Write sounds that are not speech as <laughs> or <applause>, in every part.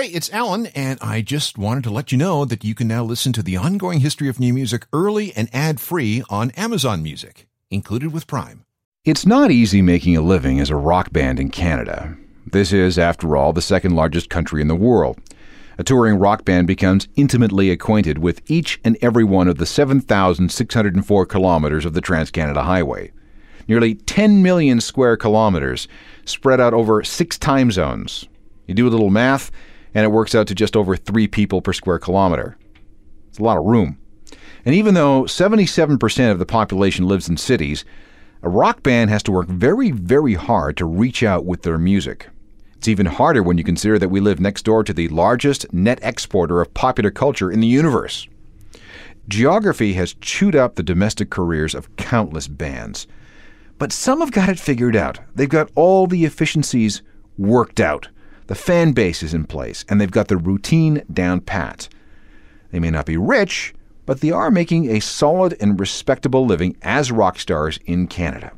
Hey, it's Alan, and I just wanted to let you know that you can now listen to the ongoing history of new music early and ad free on Amazon Music, included with Prime. It's not easy making a living as a rock band in Canada. This is, after all, the second largest country in the world. A touring rock band becomes intimately acquainted with each and every one of the 7,604 kilometers of the Trans Canada Highway. Nearly 10 million square kilometers spread out over six time zones. You do a little math, and it works out to just over three people per square kilometer. It's a lot of room. And even though 77% of the population lives in cities, a rock band has to work very, very hard to reach out with their music. It's even harder when you consider that we live next door to the largest net exporter of popular culture in the universe. Geography has chewed up the domestic careers of countless bands. But some have got it figured out. They've got all the efficiencies worked out. The fan base is in place, and they've got the routine down pat. They may not be rich, but they are making a solid and respectable living as rock stars in Canada.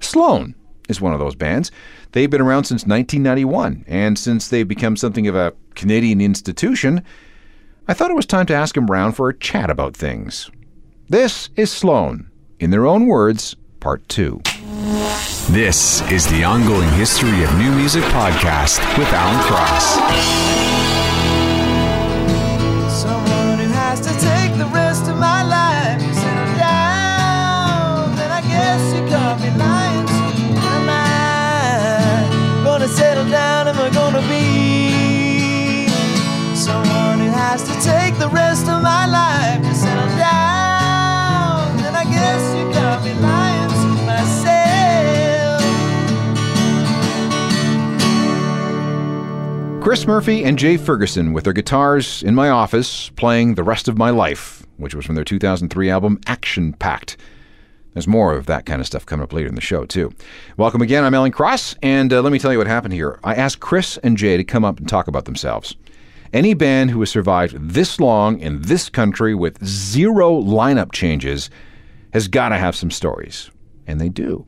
Sloan is one of those bands. They've been around since 1991, and since they've become something of a Canadian institution, I thought it was time to ask them round for a chat about things. This is Sloan, in their own words, part two. This is the ongoing history of new music podcast with Alan Cross. Someone who has to take the rest of my life. Settle down, then I guess you lying to gonna settle down? Am I gonna be someone who has to take the rest of my life Chris Murphy and Jay Ferguson with their guitars in my office playing The Rest of My Life, which was from their 2003 album Action Packed. There's more of that kind of stuff coming up later in the show, too. Welcome again. I'm Alan Cross, and uh, let me tell you what happened here. I asked Chris and Jay to come up and talk about themselves. Any band who has survived this long in this country with zero lineup changes has got to have some stories. And they do.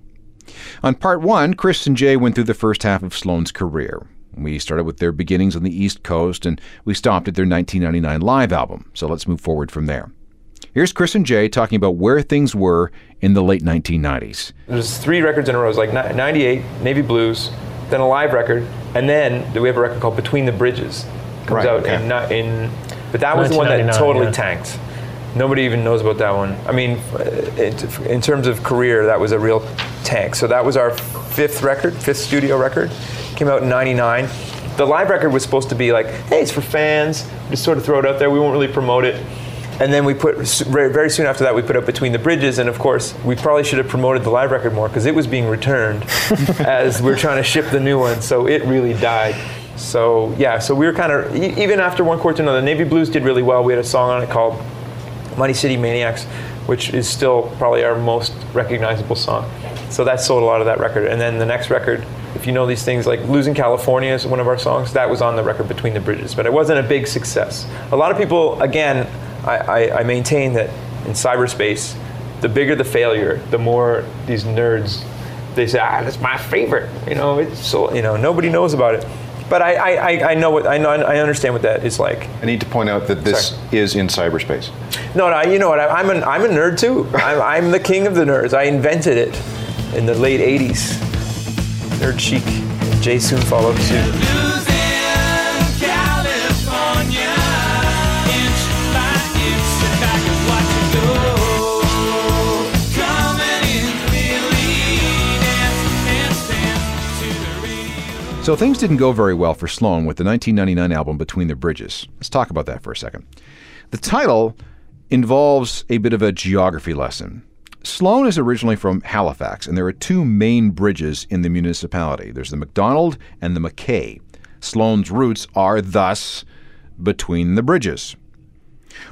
On part one, Chris and Jay went through the first half of Sloan's career. We started with their beginnings on the East Coast and we stopped at their 1999 live album. So let's move forward from there. Here's Chris and Jay talking about where things were in the late 1990s. There's three records in a row. It like 98, Navy Blues, then a live record, and then we have a record called Between the Bridges. Comes Right, out okay. in, in, but that was the one that totally yeah. tanked. Nobody even knows about that one. I mean, uh, it, in terms of career, that was a real tank. So that was our fifth record, fifth studio record. Came out in '99. The live record was supposed to be like, hey, it's for fans. Just sort of throw it out there. We won't really promote it. And then we put very very soon after that we put up Between the Bridges, and of course we probably should have promoted the live record more because it was being returned <laughs> as we are trying to ship the new one. So it really died. So yeah, so we were kind of even after one chord to another. Navy Blues did really well. We had a song on it called Money City Maniacs, which is still probably our most recognizable song. So that sold a lot of that record. And then the next record, if you know these things, like Losing California is one of our songs, that was on the record Between the Bridges. But it wasn't a big success. A lot of people, again, I, I, I maintain that in cyberspace, the bigger the failure, the more these nerds, they say, ah, that's my favorite. You know, it's so, you know, nobody knows about it. But I, I, I- know what, I know, I understand what that is like. I need to point out that this Sorry. is in cyberspace. No, no, you know what? I, I'm, an, I'm a nerd too. I'm, I'm the king of the nerds. I invented it in the late 80s. Nerd chic. Jay soon followed suit. So things didn't go very well for Sloan with the 1999 album Between the Bridges. Let's talk about that for a second. The title involves a bit of a geography lesson. Sloan is originally from Halifax, and there are two main bridges in the municipality. There's the Macdonald and the MacKay. Sloan's roots are thus between the bridges.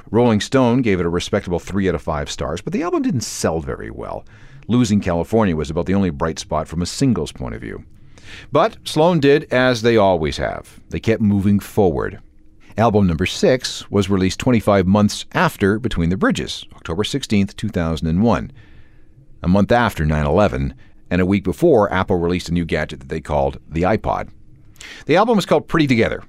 Rolling Stone gave it a respectable 3 out of 5 stars, but the album didn't sell very well. Losing California was about the only bright spot from a singles point of view. But Sloan did as they always have. They kept moving forward. Album number 6 was released 25 months after Between the Bridges, October 16th, 2001. A month after 9 11, and a week before Apple released a new gadget that they called the iPod. The album was called Pretty Together.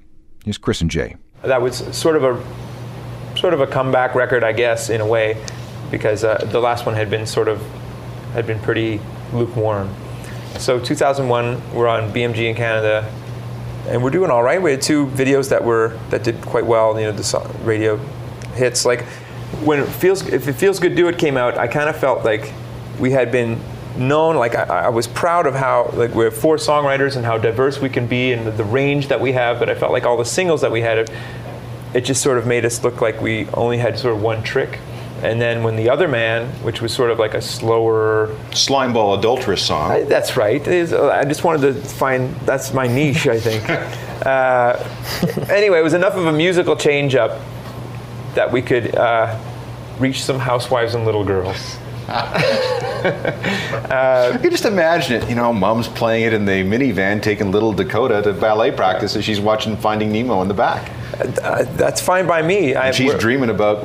Here's Chris and Jay. that was sort of a sort of a comeback record, I guess, in a way, because uh, the last one had been sort of had been pretty lukewarm. So 2001, we're on BMG in Canada, and we're doing all right. We had two videos that were that did quite well. You know, the radio hits. Like when it feels if it feels good, do it came out. I kind of felt like we had been known. Like I, I was proud of how like we have four songwriters and how diverse we can be and the, the range that we have. But I felt like all the singles that we had, it, it just sort of made us look like we only had sort of one trick. And then when the other man, which was sort of like a slower Slimeball adulterous song. I- That's right. Is- uh, I just wanted to find that's my niche, I think. <laughs> uh, anyway, it was enough of a musical change up that we could uh, reach some housewives and little girls. <laughs> I can just imagine it. You know, mom's playing it in the minivan, taking little Dakota to ballet practice as she's watching Finding Nemo in the back. Uh, that's fine by me. I, She's dreaming about.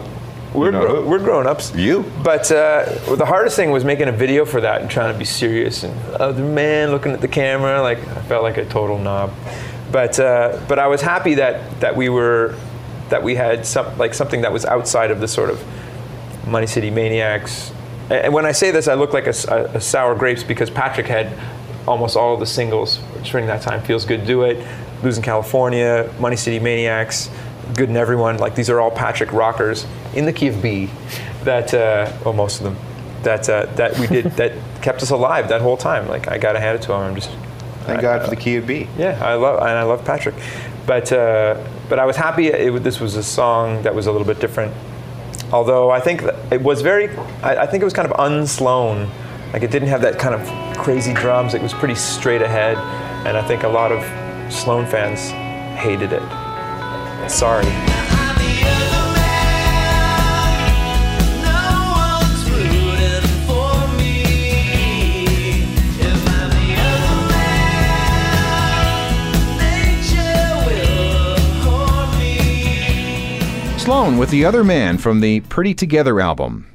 We're, you know gro- we're grown ups. You. But uh, the hardest thing was making a video for that and trying to be serious and other man looking at the camera. Like I felt like a total knob. But uh, but I was happy that that we were that we had some like something that was outside of the sort of Money City Maniacs. And when I say this, I look like a, a- sour grapes because Patrick had almost all of the singles during that time. Feels good, do it. Losing California, Money City Maniacs, Good in Everyone. Like these are all Patrick rockers in the key of B. That uh, well, most of them. That uh, that we did that <laughs> kept us alive that whole time. Like I gotta hand it to him. I'm just Thank God for the key of B. yeah, I love and I love Patrick, but uh, but I was happy it, this was a song that was a little bit different. Although I think it was very, I, I think it was kind of unslown. Like it didn't have that kind of crazy drums. It was pretty straight ahead, and I think a lot of Sloan fans hated it. Sorry. Sloan with the other man from the Pretty Together album.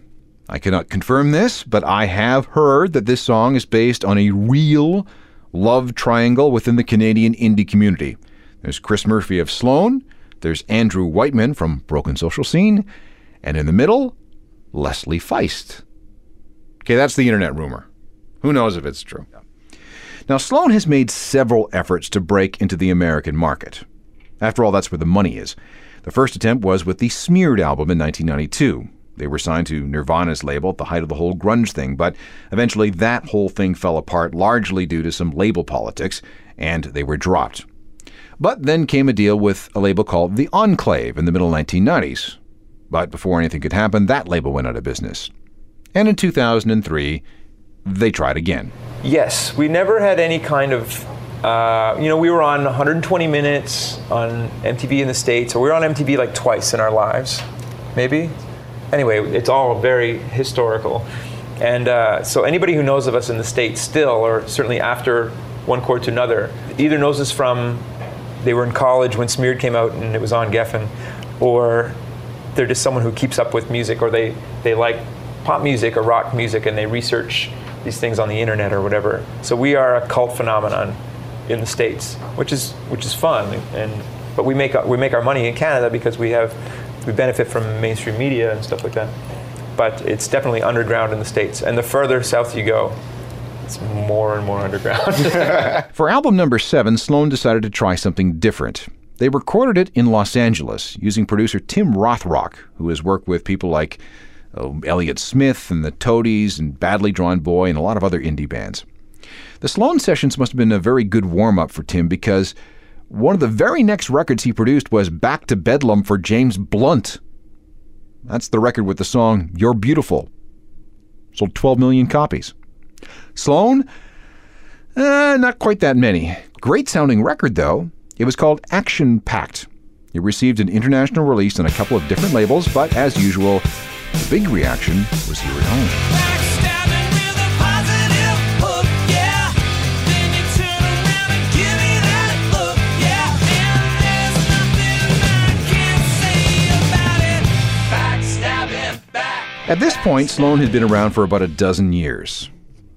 I cannot confirm this, but I have heard that this song is based on a real love triangle within the Canadian indie community. There's Chris Murphy of Sloan, there's Andrew Whiteman from Broken Social Scene, and in the middle, Leslie Feist. Okay, that's the internet rumor. Who knows if it's true? Now, Sloan has made several efforts to break into the American market. After all, that's where the money is. The first attempt was with the Smeared album in 1992. They were signed to Nirvana's label at the height of the whole grunge thing, but eventually that whole thing fell apart largely due to some label politics, and they were dropped. But then came a deal with a label called The Enclave in the middle 1990s. But before anything could happen, that label went out of business. And in 2003, they tried again. Yes, we never had any kind of. Uh, you know, we were on 120 minutes on MTV in the States, or we were on MTV like twice in our lives, maybe. Anyway, it's all very historical. And uh, so anybody who knows of us in the States still, or certainly after one chord to another, either knows us from they were in college when Smeared came out and it was on Geffen, or they're just someone who keeps up with music, or they, they like pop music or rock music and they research these things on the internet or whatever. So we are a cult phenomenon in the states, which is which is fun. And but we make we make our money in Canada because we have we benefit from mainstream media and stuff like that. But it's definitely underground in the states, and the further south you go, it's more and more underground. <laughs> <laughs> For album number seven, Sloan decided to try something different. They recorded it in Los Angeles using producer Tom Rothrock, who has worked with people like oh, Smith and the Toadies and Badly Drawn Boy and a lot of other indie bands. The Sloan sessions must have been a very good warm up for Tim because one of the very next records he produced was Back to Bedlam for James Blunt. That's the record with the song You're Beautiful. Sold 12 million copies. Sloan? Uh, not quite that many. Great sounding record, though. It was called Action Packed. It received an international release on a couple of different labels, but as usual, the big reaction was here at home. At this point, Sloan had been around for about a dozen years.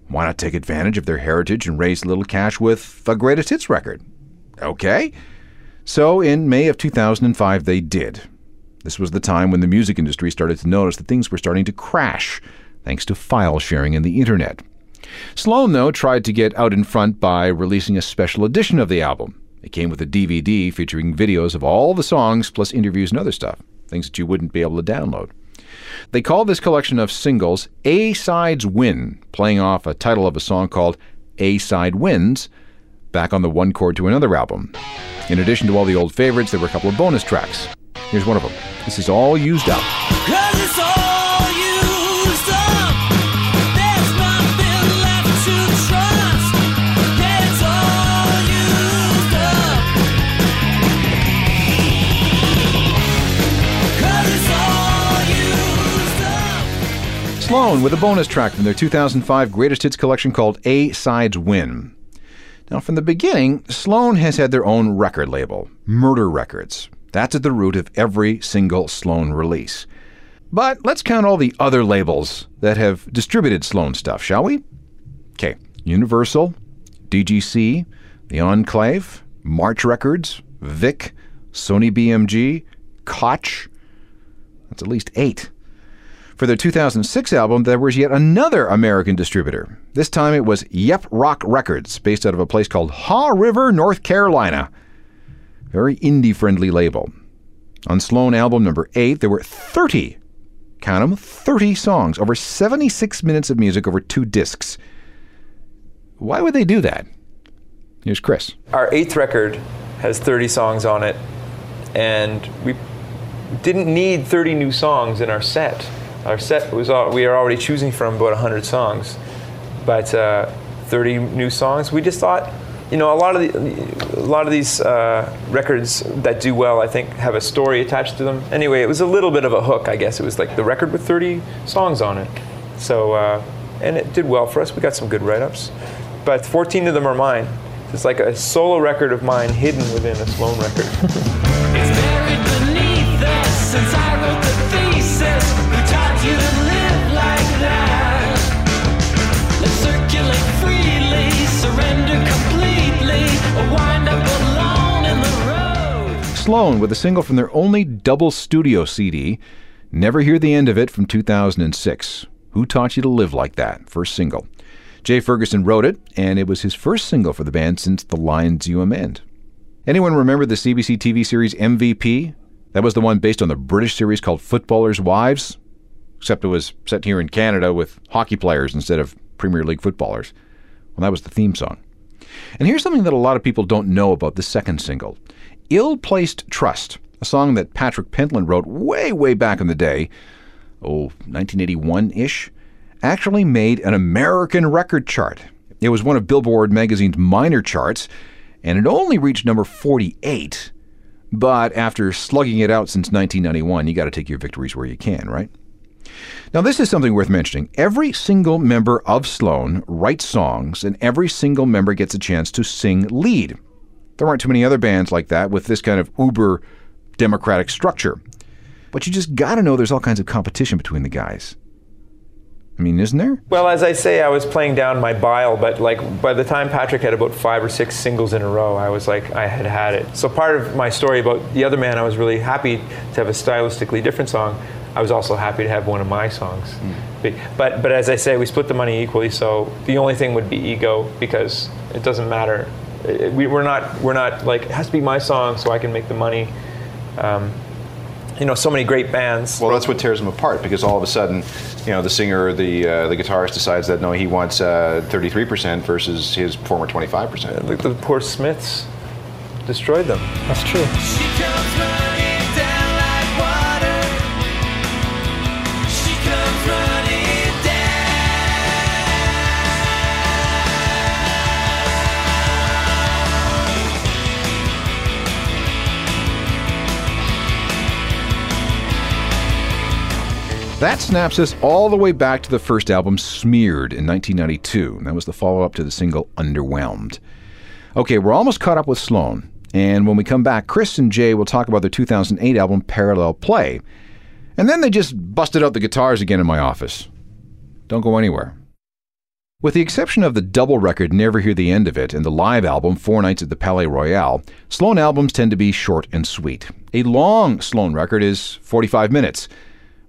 Why not take advantage of their heritage and raise a little cash with a greatest hits record? Okay. So, in May of 2005, they did. This was the time when the music industry started to notice that things were starting to crash thanks to file sharing and the internet. Sloan, though, tried to get out in front by releasing a special edition of the album. It came with a DVD featuring videos of all the songs plus interviews and other stuff, things that you wouldn't be able to download. They called this collection of singles A Sides Win, playing off a title of a song called A Side Wins, back on the one chord to another album. In addition to all the old favorites, there were a couple of bonus tracks. Here's one of them. This is all used up. Sloan with a bonus track from their 2005 greatest hits collection called A Sides Win. Now, from the beginning, Sloan has had their own record label, Murder Records. That's at the root of every single Sloan release. But let's count all the other labels that have distributed Sloan stuff, shall we? Okay, Universal, DGC, The Enclave, March Records, Vik, Sony BMG, Koch. That's at least eight. For their 2006 album, there was yet another American distributor. This time it was Yep Rock Records, based out of a place called Haw River, North Carolina. Very indie friendly label. On Sloan album number 8, there were 30, count them, 30 songs, over 76 minutes of music over two discs. Why would they do that? Here's Chris. Our eighth record has 30 songs on it, and we didn't need 30 new songs in our set. Our set was all, we are already choosing from about 100 songs, but uh, 30 new songs. We just thought, you know, a lot of the, a lot of these uh, records that do well, I think, have a story attached to them. Anyway, it was a little bit of a hook, I guess. It was like the record with 30 songs on it. So, uh, and it did well for us. We got some good write-ups, but 14 of them are mine. It's like a solo record of mine hidden within a Sloan record. <laughs> Sloan with a single from their only double studio CD, Never Hear the End of It from 2006. Who Taught You to Live Like That? First single. Jay Ferguson wrote it, and it was his first single for the band since The Lines You Amend. Anyone remember the CBC TV series MVP? That was the one based on the British series called Footballers' Wives, except it was set here in Canada with hockey players instead of Premier League footballers. Well, that was the theme song. And here's something that a lot of people don't know about the second single Ill Placed Trust, a song that Patrick Pentland wrote way, way back in the day, oh, 1981 ish, actually made an American record chart. It was one of Billboard magazine's minor charts, and it only reached number 48. But after slugging it out since 1991, you got to take your victories where you can, right? Now, this is something worth mentioning. Every single member of Sloan writes songs, and every single member gets a chance to sing lead. There aren't too many other bands like that with this kind of uber democratic structure. But you just got to know there's all kinds of competition between the guys. I mean, isn't there? Well, as I say, I was playing down my bile, but like by the time Patrick had about five or six singles in a row, I was like, I had had it. So part of my story about the other man, I was really happy to have a stylistically different song. I was also happy to have one of my songs. Hmm. Be- But but as I say, we split the money equally. So the only thing would be ego because it doesn't matter. It- we, we're not we're not like it has to be my song so I can make the money. Um, you know, so many great bands. Well, that's what tears them apart because all of a sudden, you know, the singer or the uh, the guitarist decides that no, he wants uh, 33% versus his former 25%. The poor Smiths destroyed them. That's true. That snaps us all the way back to the first album, Smeared, in 1992. That was the follow up to the single Underwhelmed. Okay, we're almost caught up with Sloan. And when we come back, Chris and Jay will talk about their 2008 album, Parallel Play. And then they just busted out the guitars again in my office. Don't go anywhere. With the exception of the double record Never Hear the End of It and the live album Four Nights at the Palais Royale, Sloan albums tend to be short and sweet. A long Sloan record is 45 minutes,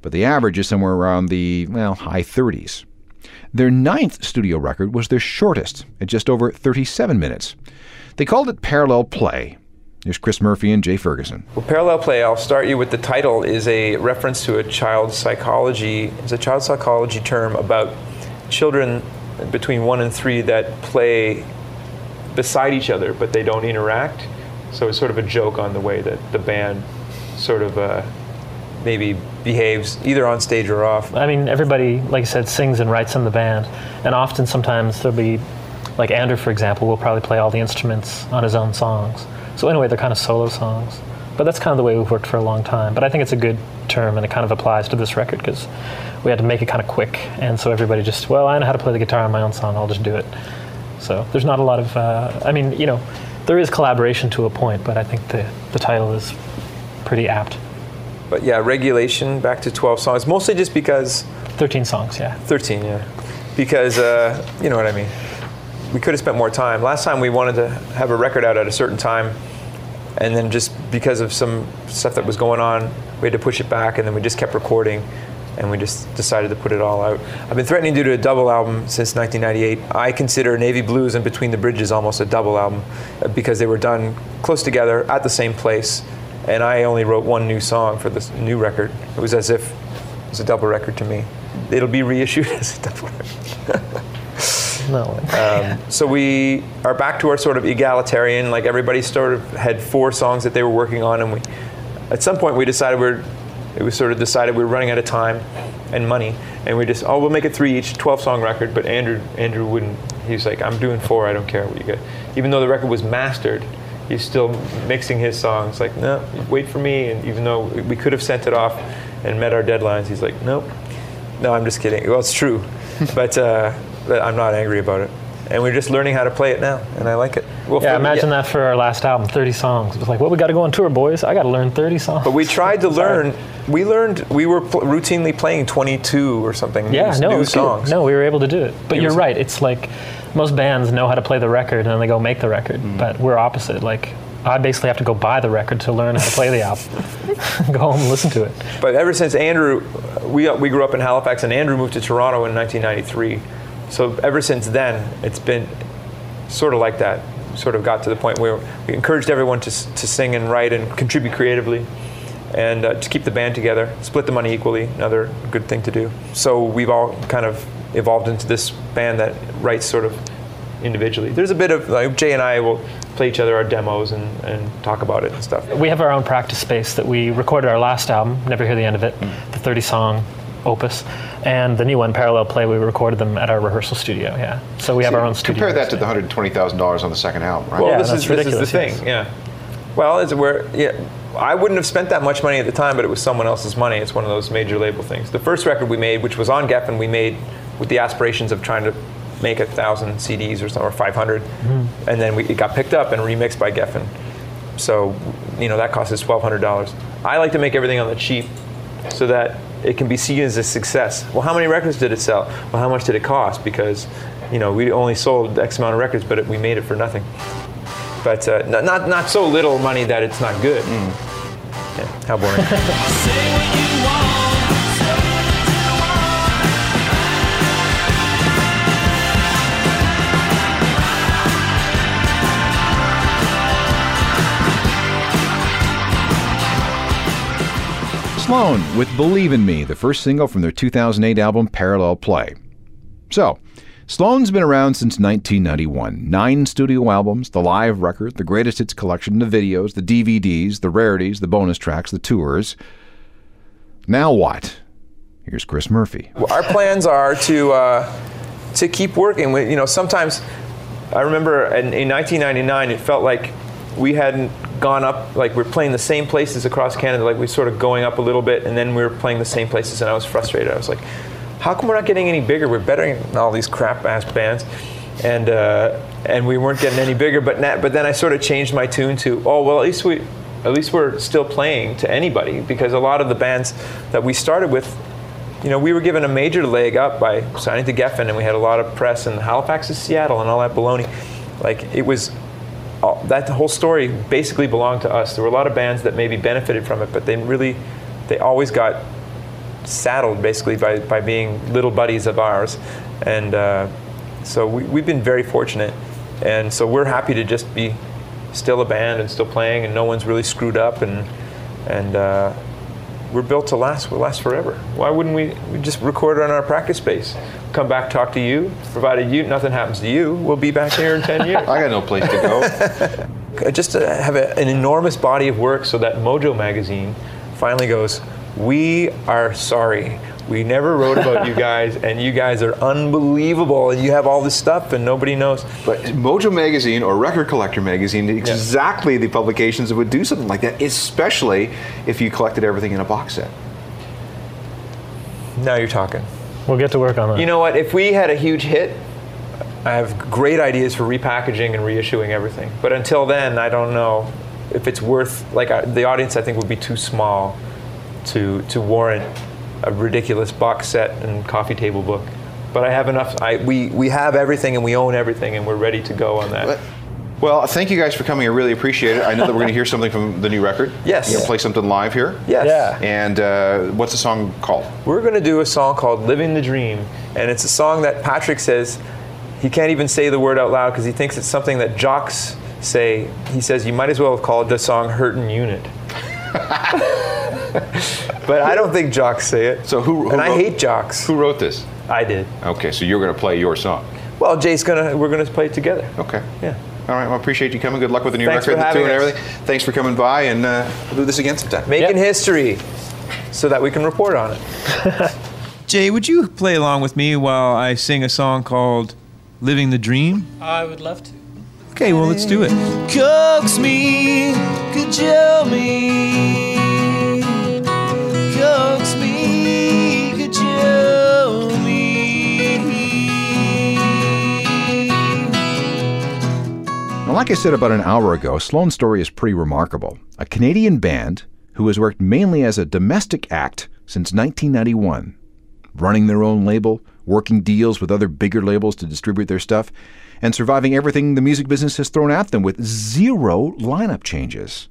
but the average is somewhere around the, well, high 30s. Their ninth studio record was their shortest, at just over 37 minutes. They called it Parallel Play. Here's Chris Murphy and Jay Ferguson. Well, parallel play. I'll start you with the title. is a reference to a child psychology. It's a child psychology term about children between one and three that play beside each other, but they don't interact. So it's sort of a joke on the way that the band sort of uh, maybe behaves either on stage or off. I mean, everybody, like I said, sings and writes in the band, and often sometimes there'll be, like Andrew, for example, will probably play all the instruments on his own songs. So anyway, they're kind of solo songs. But that's kind of the way we've worked for a long time. But I think it's a good term, and it kind of applies to this record because we had to make it kind of quick, and so everybody just, well, I know how to play the guitar on my own song, I'll just do it. So there's not a lot of, uh, I mean, you know, there is collaboration to a point, but I think the, the title is pretty apt. But yeah, regulation back to 12 songs, mostly just because 13 songs, yeah. 13, yeah. Because, uh, you know what I mean. We could have spent more time. Last time we wanted to have a record out at a certain time, and then just because of some stuff that was going on, we had to push it back, and then we just kept recording, and we just decided to put it all out. I've been threatening to do a double album since 1998. I consider Navy Blues and Between the Bridges almost a double album uh, because they were done close together at the same place and I only wrote one new song for this new record. It was as if it was a double record to me. It'll be reissued <laughs> as a double record. no. <laughs> Um, so we are back to our sort of egalitarian. Like everybody sort of had four songs that they were working on, and we, at some point, we decided we're, it was sort of decided we were running out of time and money, and we just oh we'll make it three each, 12 song record. But Andrew Andrew wouldn't. He was like I'm doing four. I don't care what you get. Even though the record was mastered he's still mixing his songs. Like, no, wait for me. And even though we could have sent it off and met our deadlines, he's like, nope. No, I'm just kidding. Well, it's true, <laughs> but, uh, but I'm not angry about it. And we're just learning how to play it now, and I like it. Well, yeah, imagine yeah. that for our last album, 30 songs. It was like, well, we got to go on tour, boys. I got to learn 30 songs. But we tried to learn. We learned. We were pl- routinely playing 22 or something. Yeah, new, no, new songs. Good. No, we were able to do it. But it you're right. It's like most bands know how to play the record, and then they go make the record. Mm. But we're opposite. Like I basically have to go buy the record to learn how to play the album. <laughs> go home and listen to it. But ever since Andrew, we, we grew up in Halifax, and Andrew moved to Toronto in 1993. So ever since then, it's been sort of like that. Sort of got to the point where we encouraged everyone to, to sing and write and contribute creatively and uh, to keep the band together, split the money equally, another good thing to do. So we've all kind of evolved into this band that writes sort of individually. There's a bit of like Jay and I will play each other our demos and, and talk about it and stuff. We have our own practice space that we recorded our last album, Never Hear the End of It, mm. the 30 song opus, and the new one, Parallel Play, we recorded them at our rehearsal studio. Yeah, so we have our own studio. Compare that to the hundred twenty thousand dollars on the second album, right? Well, yeah, this, is, this is the thing. Yes. Yeah. Well, it's where yeah, I wouldn't have spent that much money at the time, but it was someone else's money. It's one of those major label things. The first record we made, which was on Geffen, we made with the aspirations of trying to make a thousand CDs or something, or 500, mm-hmm. and then we, it got picked up and remixed by Geffen. So, you know, that cost us $1,200. I like to make everything on the cheap so that it can be seen as a success. Well, how many records did it sell? Well, how much did it cost? Because, you know, we only sold X amount of records, but it, we made it for nothing. But uh, not, not so little money that it's not good. Mm. Yeah, how boring. <laughs> Sloan with Believe in Me, the first single from their 2008 album Parallel Play. So, Sloan's been around since 1991. Nine studio albums, the live record, the greatest hits collection, the videos, the DVDs, the rarities, the bonus tracks, the tours. Now what? Here's Chris Murphy. Well, our plans are to uh, to keep working. you know, sometimes I remember in, in 1999, it felt like we hadn't gone up like we're playing the same places across Canada like we're sort of going up a little bit and then we were playing the same places and I was frustrated. I was like how come we're not getting any bigger? We're better than all these crap ass bands. And uh, and we weren't getting any bigger but na- but then I sort of changed my tune to oh well at least we at least we're still playing to anybody because a lot of the bands that we started with you know, we were given a major leg up by signing to Geffen, and we had a lot of press in Halifax and Seattle and all that baloney. Like it was, that whole story basically belonged to us. There were a lot of bands that maybe benefited from it, but they really, they always got saddled basically by, by being little buddies of ours. And uh, so we, we've been very fortunate. And so we're happy to just be still a band and still playing, and no one's really screwed up. And, and uh, we're built to last, we'll last forever. Why wouldn't we, we just record on our practice space? Come back, talk to you, provided you nothing happens to you, we'll be back here in 10 years. <laughs> I got no place to go. <laughs> just to have a, an enormous body of work so that Mojo magazine finally goes, We are sorry. We never wrote about you guys, and you guys are unbelievable, and you have all this stuff, and nobody knows. But Mojo Magazine or Record Collector Magazine, exactly the publications that would do something like that, especially if you collected everything in a box set. Now you're talking. We'll get to work on that. You know what? If we had a huge hit, I have great ideas for repackaging and reissuing everything. But until then, I don't know if it's worth. Like the audience, I think would be too small to to warrant a ridiculous box set and coffee table book. But I have enough. I, we we have everything and we own everything and we're ready to go on that. Well, thank you guys for coming. I really appreciate it. I know that we're going to hear something from the new record. <laughs> Yes. You're going to play something live here. Yes. Yeah. And uh, what's the song called? We're going to do a song called Living the Dream. And it's a song that Patrick says he can't even say the word out loud because he thinks it's something that jocks say. He says you might as well have called the song Hurtin' Unit. <laughs> <laughs> but I don't think jocks say it. So who- who and I wrote- hate jocks. Who wrote this? I did. Okay, so you're going to play your song. Well, Jay's gonna. We're gonna play it together. Okay. Yeah. All right. Well, I appreciate you coming. Good luck with the new Thanks record, for the tune, and everything. Thanks for coming by, and uh, we'll do this again sometime. Making Yep. history, so that we can report on it. <laughs> Jay, would you play along with me while I sing a song called Living the Dream? I would love to. Okay, well, let's do it. Coax me, cajole me. Like I said about an hour ago, Sloan's story is pretty remarkable. A Canadian band who has worked mainly as a domestic act since 1991, running their own label, working deals with other bigger labels to distribute their stuff, and surviving everything the music business has thrown at them with zero lineup changes.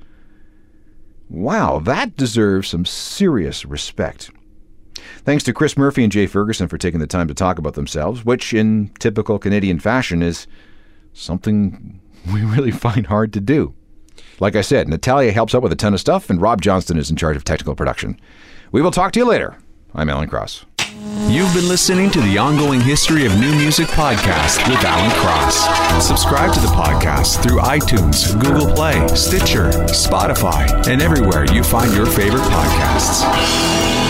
Wow, that deserves some serious respect. Thanks to Chris Murphy and Jay Ferguson for taking the time to talk about themselves, which, in typical Canadian fashion, is something we really <laughs> find hard to do. Like I said, Natalia helps out with a ton of stuff, and Rob Johnston is in charge of technical production. We will talk to you later. I'm Alan Cross. You've been listening to the Ongoing History of New Music podcast with Alan Cross. Subscribe to the podcast through iTunes, Google Play, Stitcher, Spotify, and everywhere you find your favorite podcasts.